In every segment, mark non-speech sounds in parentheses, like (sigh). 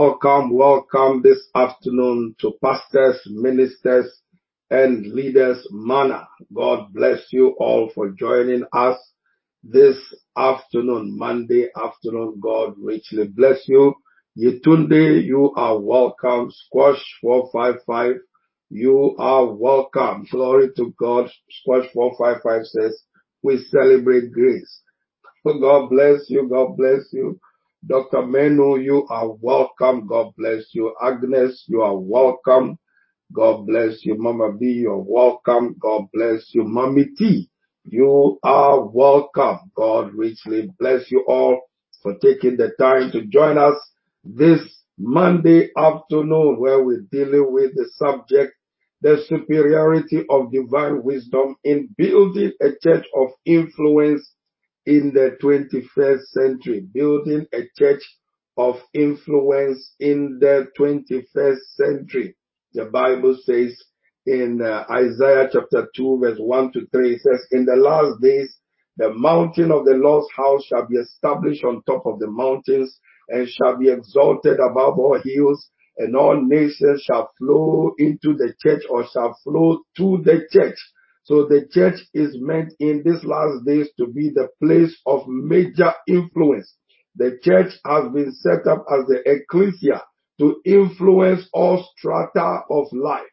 Welcome, welcome, this afternoon to pastors, ministers, and leaders manna. God bless you all for joining us this afternoon, Monday afternoon. God richly bless you. Yetunde, you are welcome. Squash 455, you are welcome. Glory to God. Squash 455 says, we celebrate grace. (laughs) God bless you. God bless you. Dr. Menu, you are welcome. God bless you. Agnes, you are welcome. God bless you. Mama B, you're welcome. God bless you. Mommy T, you are welcome. God richly bless you all for taking the time to join us this Monday afternoon where we're dealing with the subject, the superiority of divine wisdom in building a church of influence in the 21st century, building a church of influence in the 21st century. The Bible says in uh, Isaiah chapter 2 verse 1 to 3, it says, in the last days, the mountain of the Lord's house shall be established on top of the mountains and shall be exalted above all hills and all nations shall flow into the church or shall flow to the church. So the church is meant in these last days to be the place of major influence. The church has been set up as the ecclesia to influence all strata of life.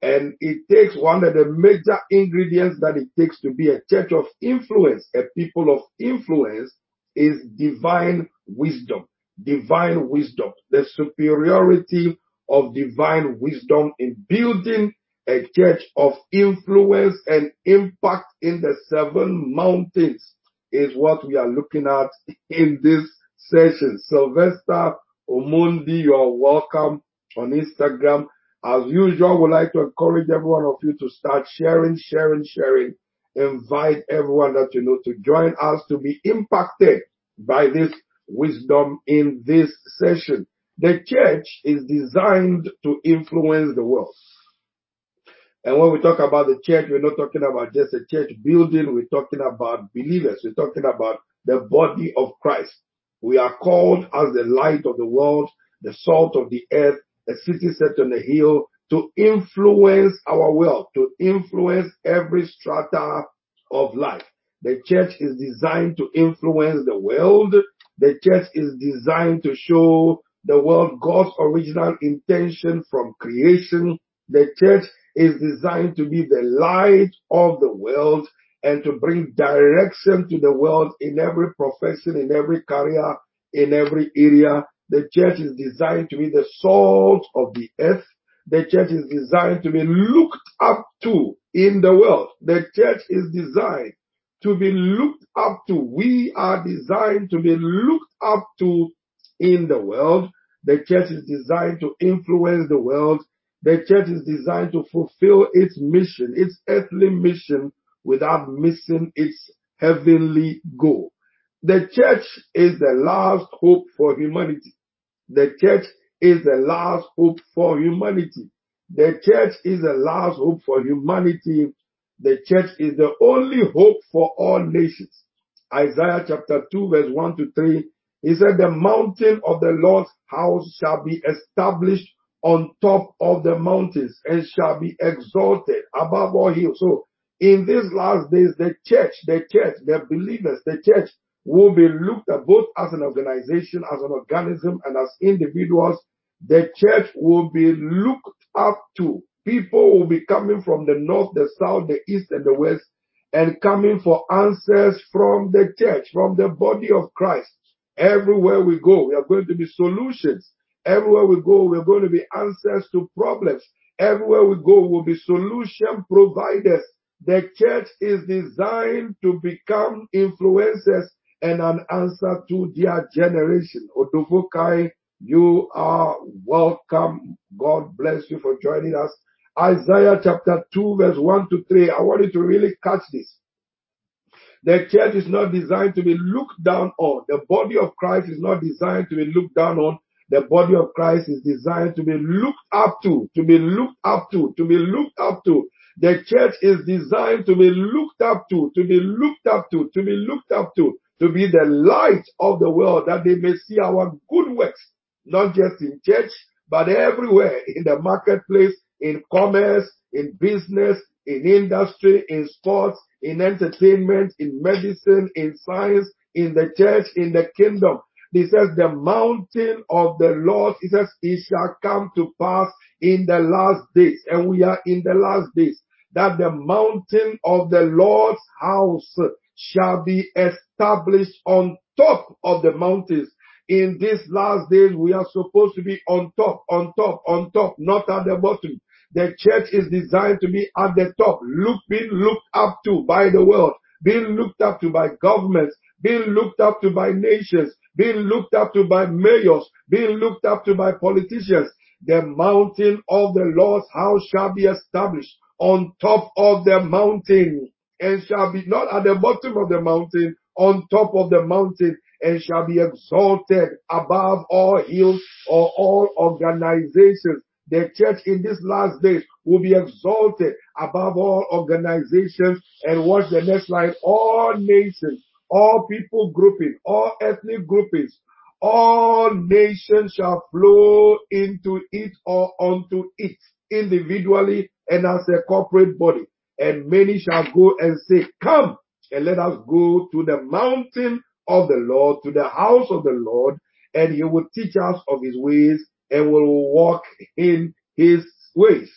And it takes one of the major ingredients that it takes to be a church of influence, a people of influence is divine wisdom. Divine wisdom. The superiority of divine wisdom in building a church of influence and impact in the seven mountains is what we are looking at in this session. Sylvester Omundi, you're welcome on Instagram. As usual, we'd like to encourage every one of you to start sharing, sharing, sharing. Invite everyone that you know to join us to be impacted by this wisdom in this session. The church is designed to influence the world. And when we talk about the church, we're not talking about just a church building. We're talking about believers. We're talking about the body of Christ. We are called as the light of the world, the salt of the earth, a city set on a hill to influence our world, to influence every strata of life. The church is designed to influence the world. The church is designed to show the world God's original intention from creation. The church is designed to be the light of the world and to bring direction to the world in every profession, in every career, in every area. The church is designed to be the salt of the earth. The church is designed to be looked up to in the world. The church is designed to be looked up to. We are designed to be looked up to in the world. The church is designed to influence the world. The church is designed to fulfill its mission, its earthly mission without missing its heavenly goal. The church is the last hope for humanity. The church is the last hope for humanity. The church is the last hope for humanity. The church is the only hope for all nations. Isaiah chapter 2 verse 1 to 3. He said, the mountain of the Lord's house shall be established on top of the mountains and shall be exalted above all hills. So in these last days, the church, the church, the believers, the church will be looked at both as an organization, as an organism, and as individuals. The church will be looked up to. People will be coming from the north, the south, the east, and the west, and coming for answers from the church, from the body of Christ. Everywhere we go, we are going to be solutions. Everywhere we go, we're going to be answers to problems. Everywhere we go, we'll be solution providers. The church is designed to become influencers and an answer to their generation. Odufukai, you are welcome. God bless you for joining us. Isaiah chapter 2 verse 1 to 3. I want you to really catch this. The church is not designed to be looked down on. The body of Christ is not designed to be looked down on. The body of Christ is designed to be looked up to, to be looked up to, to be looked up to. The church is designed to be looked up to, to be looked up to, to be looked up to, to be the light of the world that they may see our good works not just in church, but everywhere in the marketplace, in commerce, in business, in industry, in sports, in entertainment, in medicine, in science, in the church, in the kingdom. He says, the mountain of the Lord, he says, it shall come to pass in the last days. And we are in the last days. That the mountain of the Lord's house shall be established on top of the mountains. In these last days, we are supposed to be on top, on top, on top, not at the bottom. The church is designed to be at the top, look, being looked up to by the world, being looked up to by governments, being looked up to by nations, being looked up to by mayors, being looked up to by politicians. The mountain of the Lord's house shall be established on top of the mountain and shall be not at the bottom of the mountain, on top of the mountain and shall be exalted above all hills or all organizations. The church in these last days will be exalted above all organizations and watch the next line, all nations all people grouping, all ethnic groupings, all nations shall flow into it or unto it individually and as a corporate body. And many shall go and say, come and let us go to the mountain of the Lord, to the house of the Lord, and he will teach us of his ways and will walk in his ways.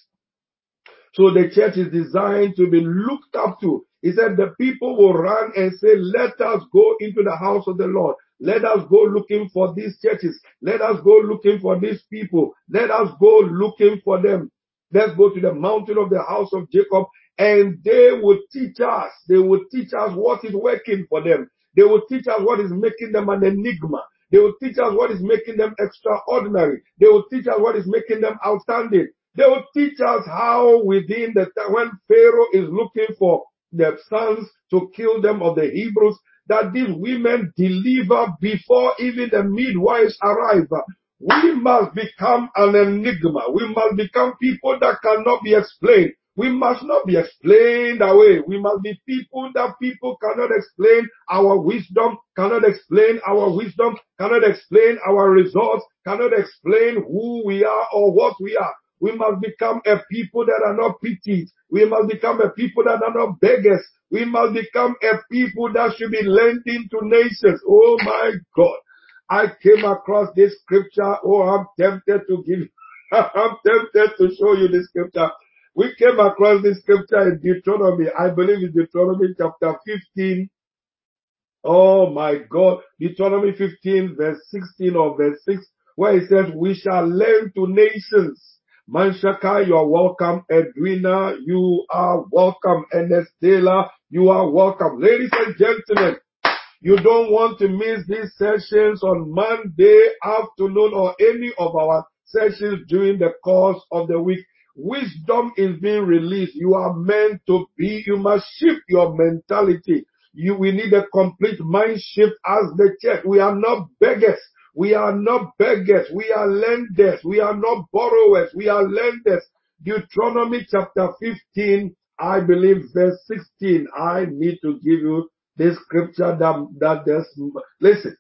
So the church is designed to be looked up to. He said the people will run and say, let us go into the house of the Lord. Let us go looking for these churches. Let us go looking for these people. Let us go looking for them. Let's go to the mountain of the house of Jacob and they will teach us. They will teach us what is working for them. They will teach us what is making them an enigma. They will teach us what is making them extraordinary. They will teach us what is making them outstanding. They will teach us how within the when Pharaoh is looking for the sons to kill them of the Hebrews, that these women deliver before even the midwives arrive. We must become an enigma. We must become people that cannot be explained. We must not be explained away. We must be people that people cannot explain our wisdom, cannot explain our wisdom, cannot explain our results, cannot explain who we are or what we are. We must become a people that are not pitied. We must become a people that are not beggars. We must become a people that should be lending to nations. Oh my God. I came across this scripture. Oh, I'm tempted to give, (laughs) I'm tempted to show you this scripture. We came across this scripture in Deuteronomy. I believe it's Deuteronomy chapter 15. Oh my God. Deuteronomy 15 verse 16 or verse 6 where it says, we shall lend to nations Manshaka, you are welcome. Edwina, you are welcome. Enestela, you are welcome. Ladies and gentlemen, you don't want to miss these sessions on Monday afternoon or any of our sessions during the course of the week. Wisdom is being released. You are meant to be, you must shift your mentality. You, we need a complete mind shift as the church. We are not beggars. We are not beggars. We are lenders. We are not borrowers. We are lenders. Deuteronomy chapter 15, I believe verse 16. I need to give you this scripture that, that there's, listen,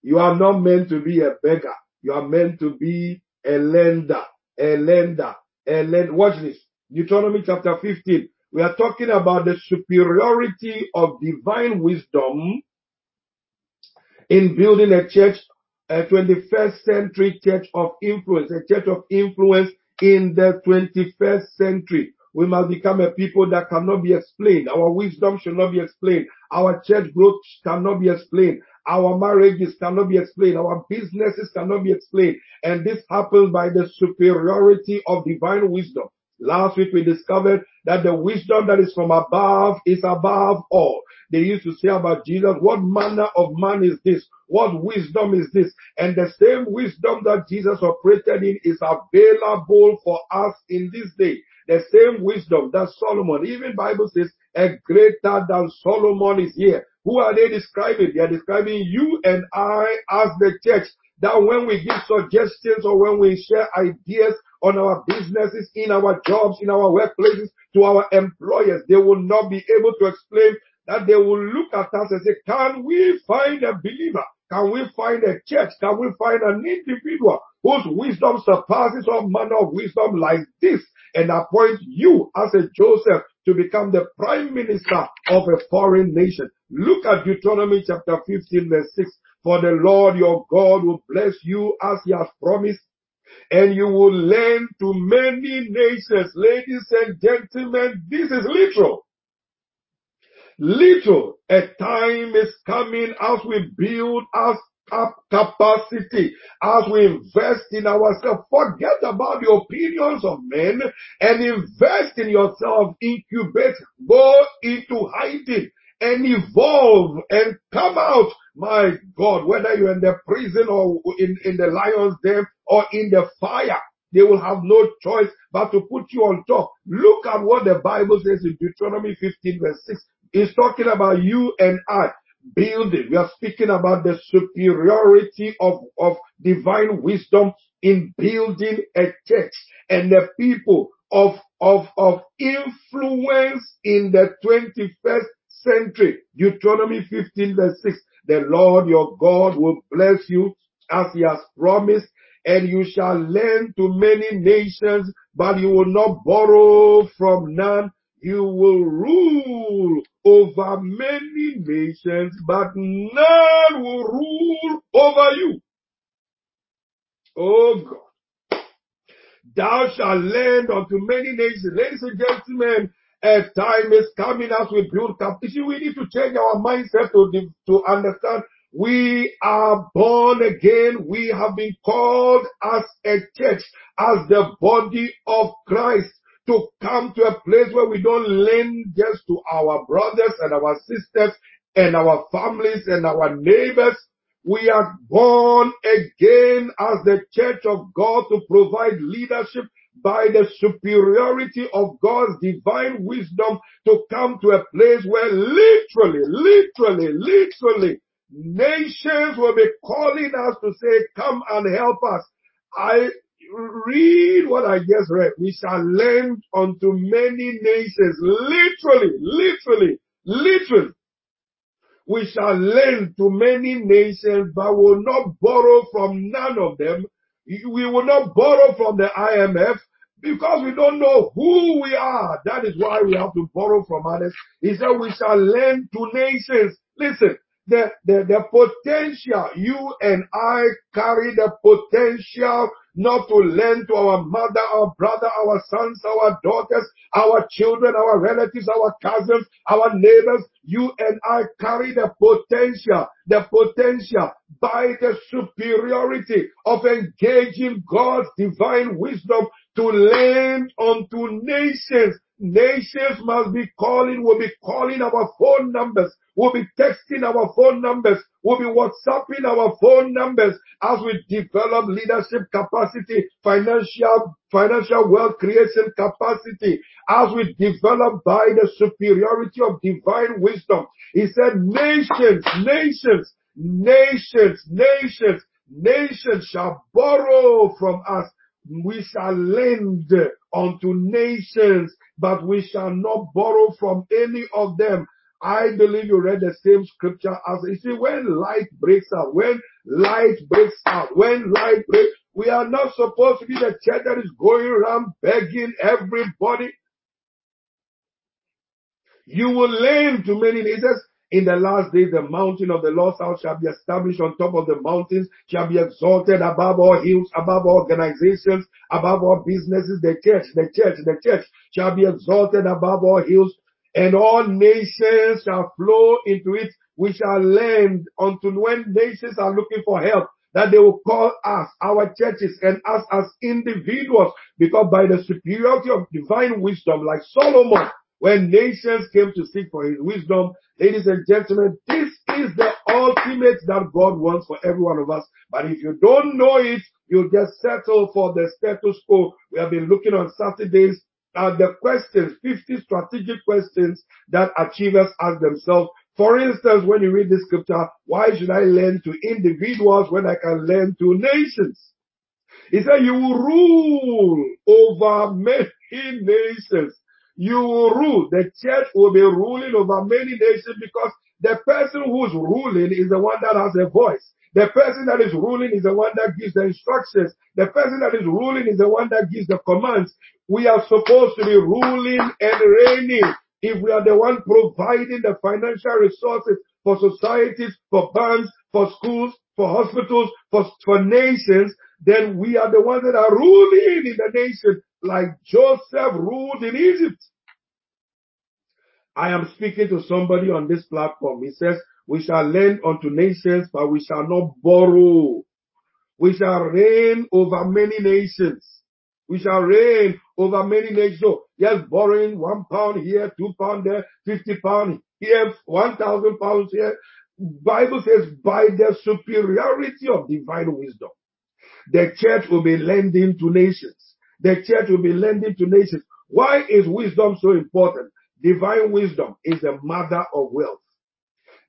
you are not meant to be a beggar. You are meant to be a lender, a lender, a lender. Watch this. Deuteronomy chapter 15. We are talking about the superiority of divine wisdom in building a church a 21st century church of influence, a church of influence in the 21st century. We must become a people that cannot be explained. Our wisdom should not be explained. Our church growth cannot be explained. Our marriages cannot be explained. Our businesses cannot be explained. And this happens by the superiority of divine wisdom. Last week we discovered that the wisdom that is from above is above all. They used to say about Jesus, what manner of man is this? What wisdom is this? And the same wisdom that Jesus operated in is available for us in this day. The same wisdom that Solomon, even Bible says, a greater than Solomon is here. Who are they describing? They are describing you and I as the church. That when we give suggestions or when we share ideas on our businesses, in our jobs, in our workplaces, to our employers, they will not be able to explain that they will look at us and say, can we find a believer? Can we find a church? Can we find an individual whose wisdom surpasses all manner of wisdom like this and appoint you as a Joseph to become the prime minister of a foreign nation? Look at Deuteronomy chapter 15 verse 6. For the Lord your God will bless you as he has promised and you will lend to many nations. Ladies and gentlemen, this is literal. Little, a time is coming as we build our capacity, as we invest in ourselves. Forget about the opinions of men and invest in yourself. Incubate, go into hiding and evolve and come out. My God, whether you're in the prison or in, in the lion's den or in the fire, they will have no choice but to put you on top. Look at what the Bible says in Deuteronomy 15 verse 6. It's talking about you and I building. We are speaking about the superiority of, of divine wisdom in building a church and the people of, of, of influence in the 21st century. Deuteronomy 15 verse 6. The Lord your God will bless you as he has promised and you shall lend to many nations, but you will not borrow from none you will rule over many nations, but none will rule over you. Oh God. Thou shalt lend unto many nations. Ladies and gentlemen, a time is coming as we build capacity. We need to change our mindset to, to understand we are born again. We have been called as a church, as the body of Christ to come to a place where we don't lend just to our brothers and our sisters and our families and our neighbors. We are born again as the church of God to provide leadership by the superiority of God's divine wisdom to come to a place where literally, literally, literally nations will be calling us to say, come and help us. I read what I just read. We shall lend unto many nations. Literally, literally, literally. We shall lend to many nations, but will not borrow from none of them. We will not borrow from the IMF because we don't know who we are. That is why we have to borrow from others. He said we shall lend to nations. Listen, the, the, the potential, you and I carry the potential not to lend to our mother, our brother, our sons, our daughters, our children, our relatives, our cousins, our neighbors. You and I carry the potential, the potential by the superiority of engaging God's divine wisdom to lend unto nations Nations must be calling, will be calling our phone numbers, will be texting our phone numbers, will be WhatsApping our phone numbers as we develop leadership capacity, financial, financial wealth creation capacity, as we develop by the superiority of divine wisdom. He said nations, nations, nations, nations, nations shall borrow from us we shall lend unto nations, but we shall not borrow from any of them. I believe you read the same scripture as you see when light breaks out, when light breaks out, when light breaks, we are not supposed to be the church that is going around begging everybody. You will lend to many nations. In the last days, the mountain of the Lord's house shall be established on top of the mountains, shall be exalted above all hills, above all organizations, above all businesses. The church, the church, the church shall be exalted above all hills, and all nations shall flow into it. We shall lend unto when nations are looking for help that they will call us, our churches, and us as individuals, because by the superiority of divine wisdom, like Solomon, when nations came to seek for his wisdom, ladies and gentlemen, this is the ultimate that God wants for every one of us. But if you don't know it, you just settle for the status quo. We have been looking on Saturdays at the questions, 50 strategic questions that achievers ask themselves. For instance, when you read this scripture, why should I lend to individuals when I can lend to nations? He said, you will rule over many (laughs) nations. You will rule. The church will be ruling over many nations because the person who's ruling is the one that has a voice. The person that is ruling is the one that gives the instructions. The person that is ruling is the one that gives the commands. We are supposed to be ruling and reigning. If we are the one providing the financial resources for societies, for banks, for schools, for hospitals, for, for nations, then we are the ones that are ruling in the nation like Joseph ruled in Egypt. I am speaking to somebody on this platform. He says, we shall lend unto nations, but we shall not borrow. We shall reign over many nations. We shall reign over many nations. So, yes, borrowing one pound here, two pound there, fifty pound here, one thousand pounds here. Bible says, by the superiority of divine wisdom, the church will be lending to nations. The church will be lending to nations. Why is wisdom so important? Divine wisdom is the mother of wealth.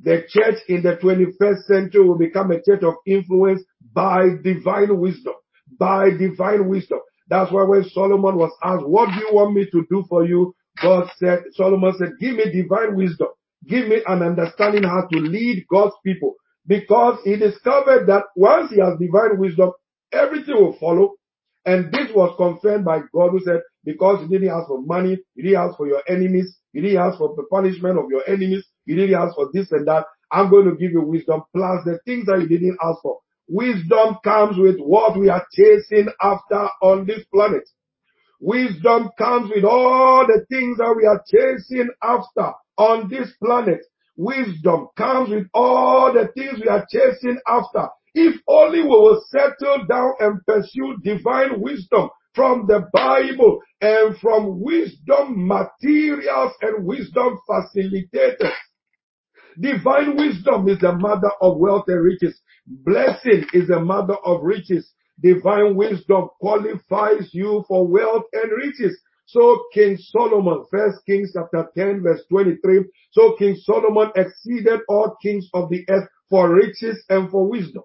The church in the 21st century will become a church of influence by divine wisdom. By divine wisdom. That's why when Solomon was asked, what do you want me to do for you? God said, Solomon said, give me divine wisdom. Give me an understanding how to lead God's people. Because he discovered that once he has divine wisdom, everything will follow. And this was confirmed by God who said, because you didn't ask for money, you didn't ask for your enemies, you didn't ask for the punishment of your enemies, you didn't ask for this and that. I'm going to give you wisdom plus the things that you didn't ask for. Wisdom comes with what we are chasing after on this planet. Wisdom comes with all the things that we are chasing after on this planet. Wisdom comes with all the things we are chasing after. If only we will settle down and pursue divine wisdom from the Bible and from wisdom materials and wisdom facilitators. Divine wisdom is the mother of wealth and riches. Blessing is the mother of riches. Divine wisdom qualifies you for wealth and riches. So King Solomon, First Kings chapter 10 verse 23. So King Solomon exceeded all kings of the earth for riches and for wisdom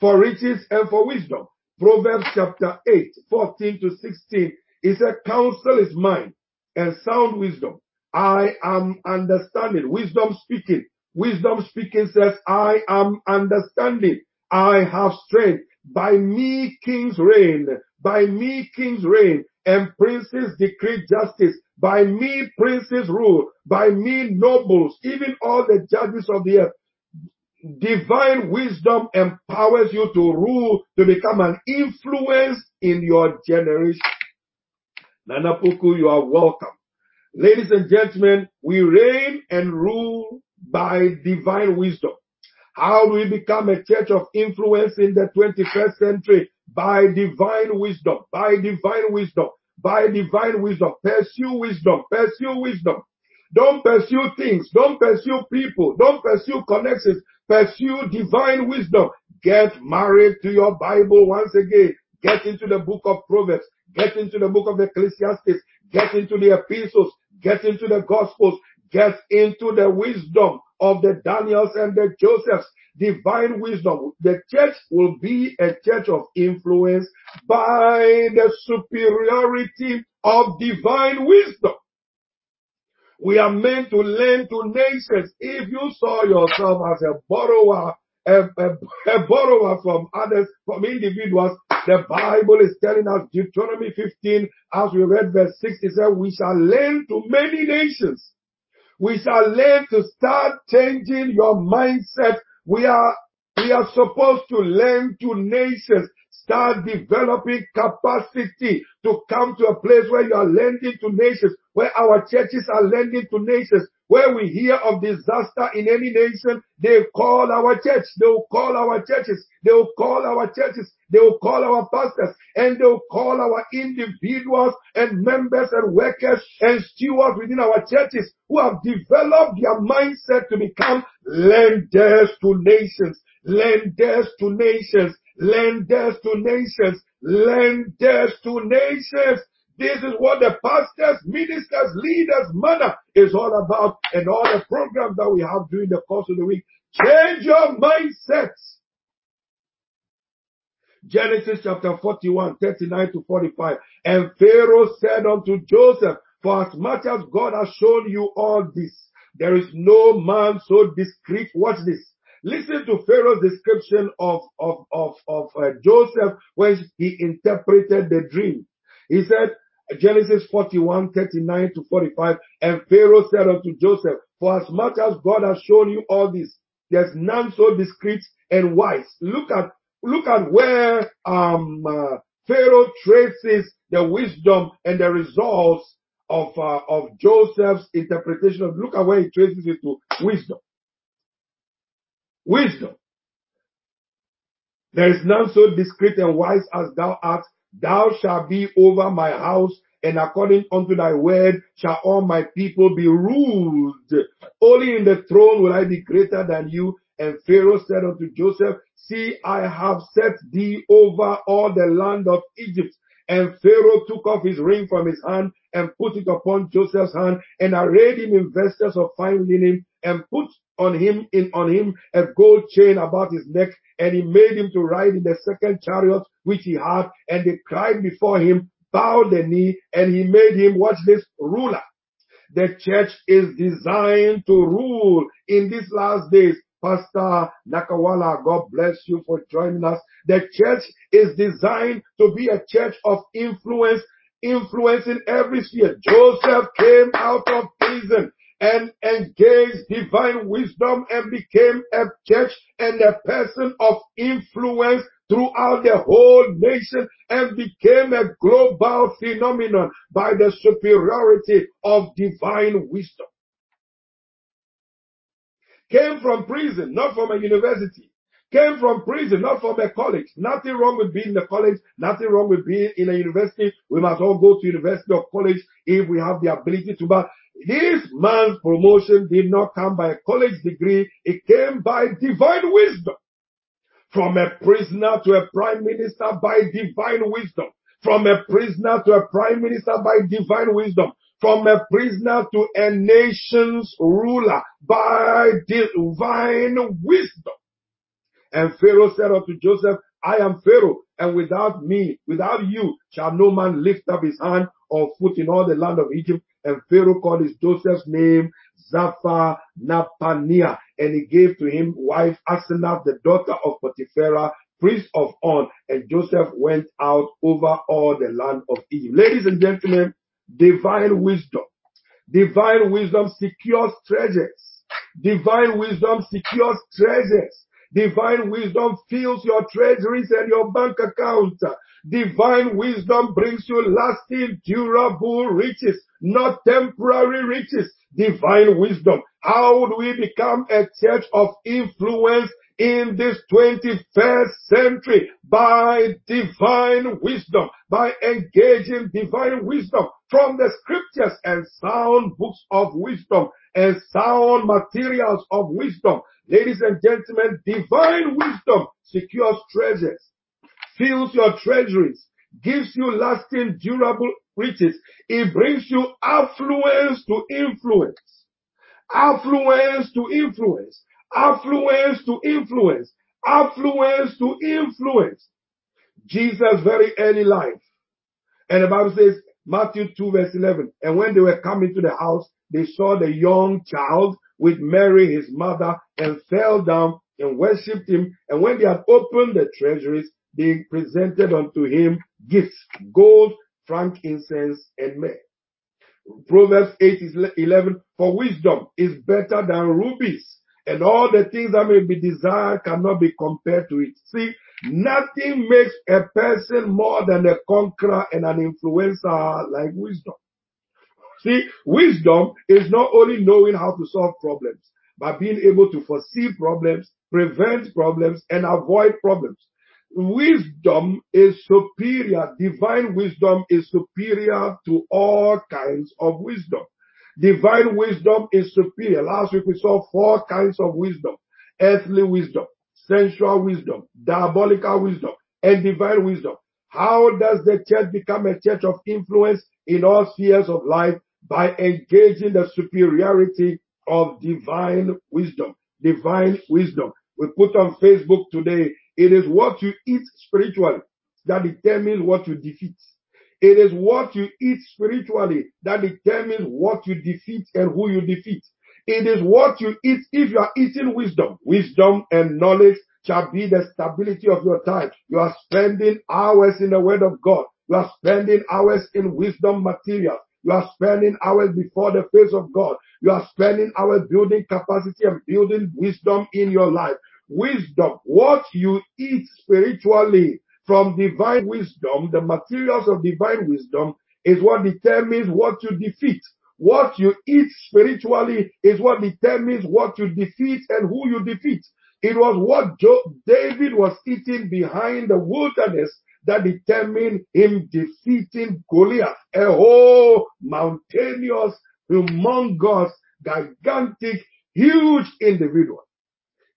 for riches and for wisdom. Proverbs chapter 8, 14 to 16. It said, counsel is mine and sound wisdom. I am understanding. Wisdom speaking. Wisdom speaking says, I am understanding. I have strength. By me kings reign. By me kings reign and princes decree justice. By me princes rule. By me nobles, even all the judges of the earth divine wisdom empowers you to rule, to become an influence in your generation. Nana Puku, you are welcome. Ladies and gentlemen, we reign and rule by divine wisdom. How do we become a church of influence in the 21st century? By divine wisdom, by divine wisdom, by divine wisdom. Pursue wisdom, pursue wisdom. Don't pursue things. Don't pursue people. Don't pursue connections. Pursue divine wisdom. Get married to your Bible once again. Get into the book of Proverbs. Get into the book of Ecclesiastes. Get into the epistles. Get into the gospels. Get into the wisdom of the Daniels and the Josephs. Divine wisdom. The church will be a church of influence by the superiority of divine wisdom. We are meant to lend to nations. If you saw yourself as a borrower, a, a, a, borrower from others, from individuals, the Bible is telling us, Deuteronomy 15, as we read verse 6, it said, we shall lend to many nations. We shall learn to start changing your mindset. We are, we are supposed to lend to nations start developing capacity to come to a place where you are lending to nations, where our churches are lending to nations, where we hear of disaster in any nation, they call our church, they will call our churches, they will call our churches, they will call our pastors, and they will call our individuals and members and workers and stewards within our churches who have developed their mindset to become lenders to nations, lenders to nations, lenders to nations, lenders to nations. This is what the pastors, ministers, leaders, manna is all about and all the programs that we have during the course of the week. Change your mindsets. Genesis chapter 41, 39 to 45. And Pharaoh said unto Joseph, for as much as God has shown you all this, there is no man so discreet, watch this, Listen to Pharaoh's description of, of, of, of uh, Joseph when he interpreted the dream. He said, Genesis 41, 39 to 45, and Pharaoh said unto Joseph, for as much as God has shown you all this, there's none so discreet and wise. Look at, look at where, um, uh, Pharaoh traces the wisdom and the results of, uh, of Joseph's interpretation of, look at where he traces it to wisdom. Wisdom. There is none so discreet and wise as thou art. Thou shalt be over my house and according unto thy word shall all my people be ruled. Only in the throne will I be greater than you. And Pharaoh said unto Joseph, See, I have set thee over all the land of Egypt. And Pharaoh took off his ring from his hand and put it upon Joseph's hand and arrayed him in vestures of fine linen and put on him in on him a gold chain about his neck and he made him to ride in the second chariot which he had and they cried before him bowed the knee and he made him, watch this, ruler. The church is designed to rule in these last days. Pastor Nakawala, God bless you for joining us. The church is designed to be a church of influence, influencing every sphere. Joseph came out of prison and engaged divine wisdom and became a church and a person of influence throughout the whole nation and became a global phenomenon by the superiority of divine wisdom. Came from prison, not from a university. Came from prison, not from a college. Nothing wrong with being in a college. Nothing wrong with being in a university. We must all go to university or college if we have the ability to. But this man's promotion did not come by a college degree. It came by divine wisdom from a prisoner to a prime minister by divine wisdom, from a prisoner to a prime minister by divine wisdom, from a prisoner to a nation's ruler by divine wisdom. And Pharaoh said unto Joseph, I am Pharaoh, and without me, without you, shall no man lift up his hand or foot in all the land of Egypt. And Pharaoh called his Joseph's name Zapha Napania, and he gave to him wife Asenath, the daughter of Potiphera, priest of On, and Joseph went out over all the land of Egypt. Ladies and gentlemen, divine wisdom. Divine wisdom secures treasures. Divine wisdom secures treasures. Divine wisdom fills your treasuries and your bank account. Divine wisdom brings you lasting, durable riches, not temporary riches. Divine wisdom. How would we become a church of influence in this 21st century? By divine wisdom, by engaging divine wisdom from the scriptures and sound books of wisdom and sound materials of wisdom. Ladies and gentlemen, divine wisdom secures treasures fills your treasuries, gives you lasting, durable riches. It brings you affluence to influence. Affluence to influence. Affluence to influence. Affluence to influence. Jesus' very early life. And the Bible says, Matthew 2 verse 11, and when they were coming to the house, they saw the young child with Mary, his mother, and fell down and worshipped him. And when they had opened the treasuries, they presented unto him gifts, gold, frankincense, and myrrh. Proverbs 8 is 11, for wisdom is better than rubies, and all the things that may be desired cannot be compared to it. See, nothing makes a person more than a conqueror and an influencer like wisdom. See, wisdom is not only knowing how to solve problems, but being able to foresee problems, prevent problems, and avoid problems. Wisdom is superior. Divine wisdom is superior to all kinds of wisdom. Divine wisdom is superior. Last week we saw four kinds of wisdom. Earthly wisdom, sensual wisdom, diabolical wisdom, and divine wisdom. How does the church become a church of influence in all spheres of life? By engaging the superiority of divine wisdom. Divine wisdom. We put on Facebook today it is what you eat spiritually that determines what you defeat. It is what you eat spiritually that determines what you defeat and who you defeat. It is what you eat if you are eating wisdom. Wisdom and knowledge shall be the stability of your time. You are spending hours in the word of God. You are spending hours in wisdom material. You are spending hours before the face of God. You are spending hours building capacity and building wisdom in your life. Wisdom, what you eat spiritually from divine wisdom, the materials of divine wisdom is what determines what you defeat. What you eat spiritually is what determines what you defeat and who you defeat. It was what David was eating behind the wilderness that determined him defeating Goliath, a whole mountainous, humongous, gigantic, huge individual.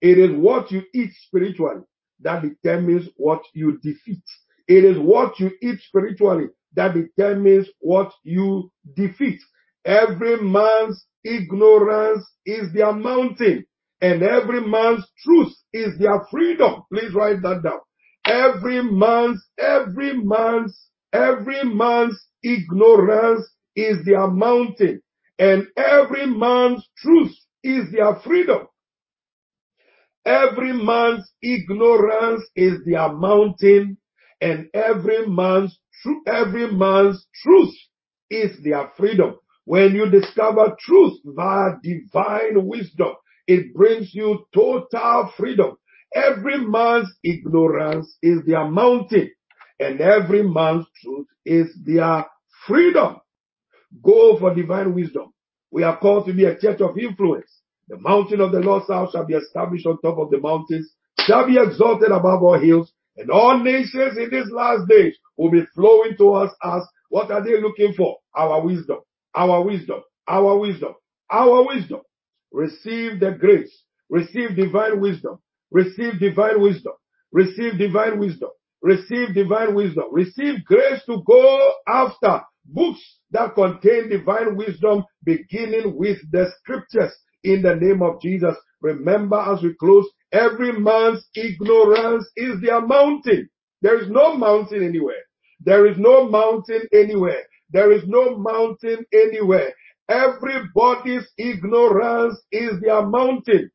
It is what you eat spiritually that determines what you defeat. It is what you eat spiritually that determines what you defeat. Every man's ignorance is their mountain and every man's truth is their freedom. Please write that down. Every man's, every man's, every man's ignorance is their mountain and every man's truth is their freedom. Every man's ignorance is their mountain and every man's every man's truth is their freedom. When you discover truth via divine wisdom, it brings you total freedom. Every man's ignorance is their mountain and every man's truth is their freedom. Go for divine wisdom. We are called to be a church of influence. The mountain of the Lord's house shall be established on top of the mountains, shall be exalted above all hills, and all nations in these last days will be flowing to us what are they looking for? Our wisdom, our wisdom, our wisdom, our wisdom. Receive the grace, receive divine wisdom, receive divine wisdom, receive divine wisdom, receive divine wisdom, receive grace to go after books that contain divine wisdom, beginning with the scriptures in the name of Jesus. Remember as we close, every man's ignorance is their mountain. There is no mountain anywhere. There is no mountain anywhere. There is no mountain anywhere. Everybody's ignorance is their mountain.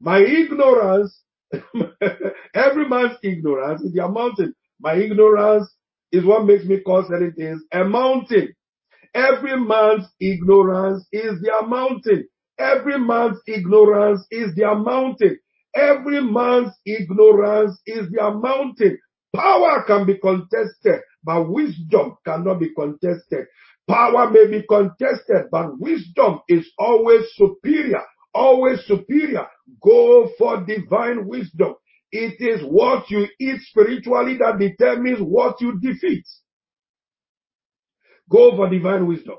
My ignorance, (laughs) every man's ignorance is their mountain. My ignorance is what makes me call certain things a mountain. Every man's ignorance is their mountain. Every man's ignorance is their mountain. Every man's ignorance is their mountain. Power can be contested, but wisdom cannot be contested. Power may be contested, but wisdom is always superior, always superior. Go for divine wisdom. It is what you eat spiritually that determines what you defeat. Go for divine wisdom.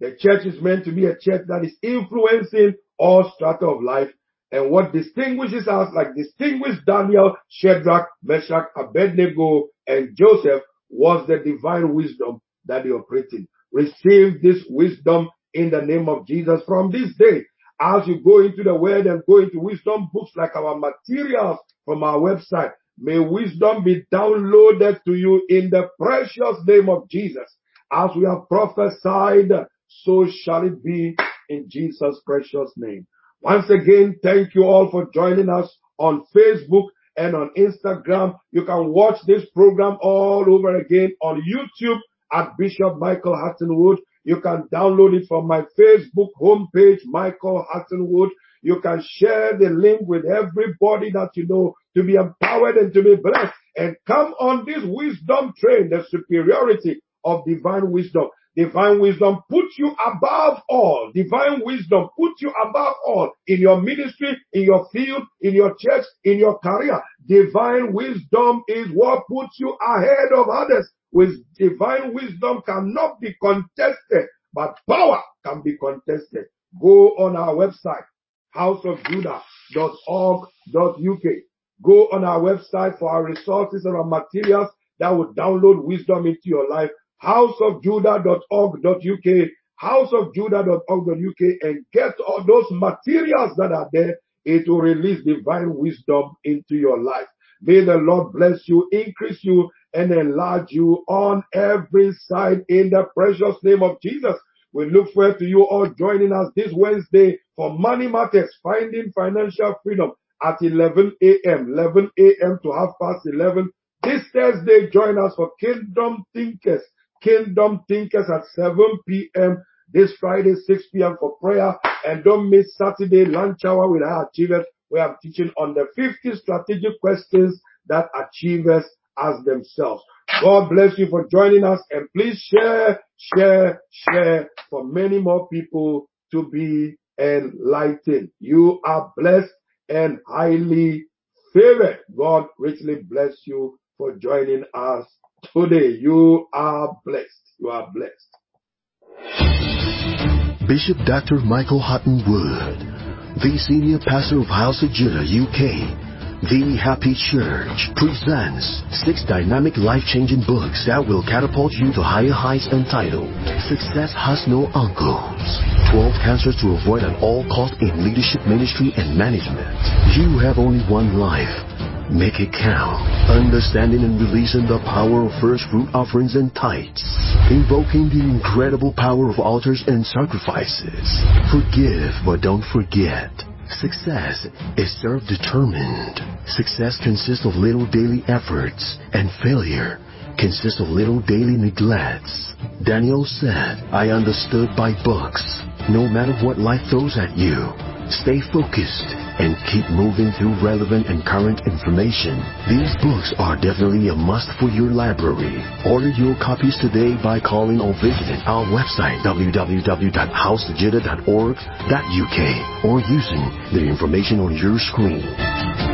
The church is meant to be a church that is influencing all strata of life. And what distinguishes us, like distinguished Daniel, Shadrach, Meshach, Abednego, and Joseph, was the divine wisdom that they operated. Receive this wisdom in the name of Jesus from this day. As you go into the word and go into wisdom books like our materials from our website, may wisdom be downloaded to you in the precious name of Jesus. As we have prophesied so shall it be in Jesus' precious name. Once again, thank you all for joining us on Facebook and on Instagram. You can watch this program all over again on YouTube at Bishop Michael Hutton-Wood. You can download it from my Facebook homepage, Michael Hutton-Wood. You can share the link with everybody that you know to be empowered and to be blessed and come on this wisdom train, the superiority of divine wisdom. Divine wisdom put you above all. Divine wisdom put you above all in your ministry, in your field, in your church, in your career. Divine wisdom is what puts you ahead of others. With divine wisdom cannot be contested, but power can be contested. Go on our website, houseofjudah.org.uk. Go on our website for our resources and our materials that will download wisdom into your life houseofjudah.org.uk, houseofjudah.org.uk, and get all those materials that are there. It will release divine wisdom into your life. May the Lord bless you, increase you, and enlarge you on every side in the precious name of Jesus. We look forward to you all joining us this Wednesday for money matters, finding financial freedom at 11 a.m., 11 a.m. to half past 11. This Thursday, join us for Kingdom Thinkers, Kingdom Thinkers at 7 p.m. This Friday, 6 p.m. for prayer. And don't miss Saturday lunch hour with our achievers. We are teaching on the 50 strategic questions that achievers ask themselves. God bless you for joining us and please share, share, share for many more people to be enlightened. You are blessed and highly favored. God richly bless you for joining us today. You are blessed. You are blessed. Bishop Dr. Michael Hutton-Wood, the senior pastor of House of Judah, UK, the Happy Church presents six dynamic life-changing books that will catapult you to higher heights entitled Success Has No Uncles. 12 Cancers to Avoid at All Costs in Leadership, Ministry, and Management. You have only one life. Make it count. Understanding and releasing the power of first fruit offerings and tithes. Invoking the incredible power of altars and sacrifices. Forgive, but don't forget. Success is self-determined. Success consists of little daily efforts, and failure consists of little daily neglects. Daniel said, I understood by books. No matter what life throws at you, stay focused and keep moving through relevant and current information. These books are definitely a must for your library. Order your copies today by calling or visiting our website www.housejudah.org.uk or using the information on your screen.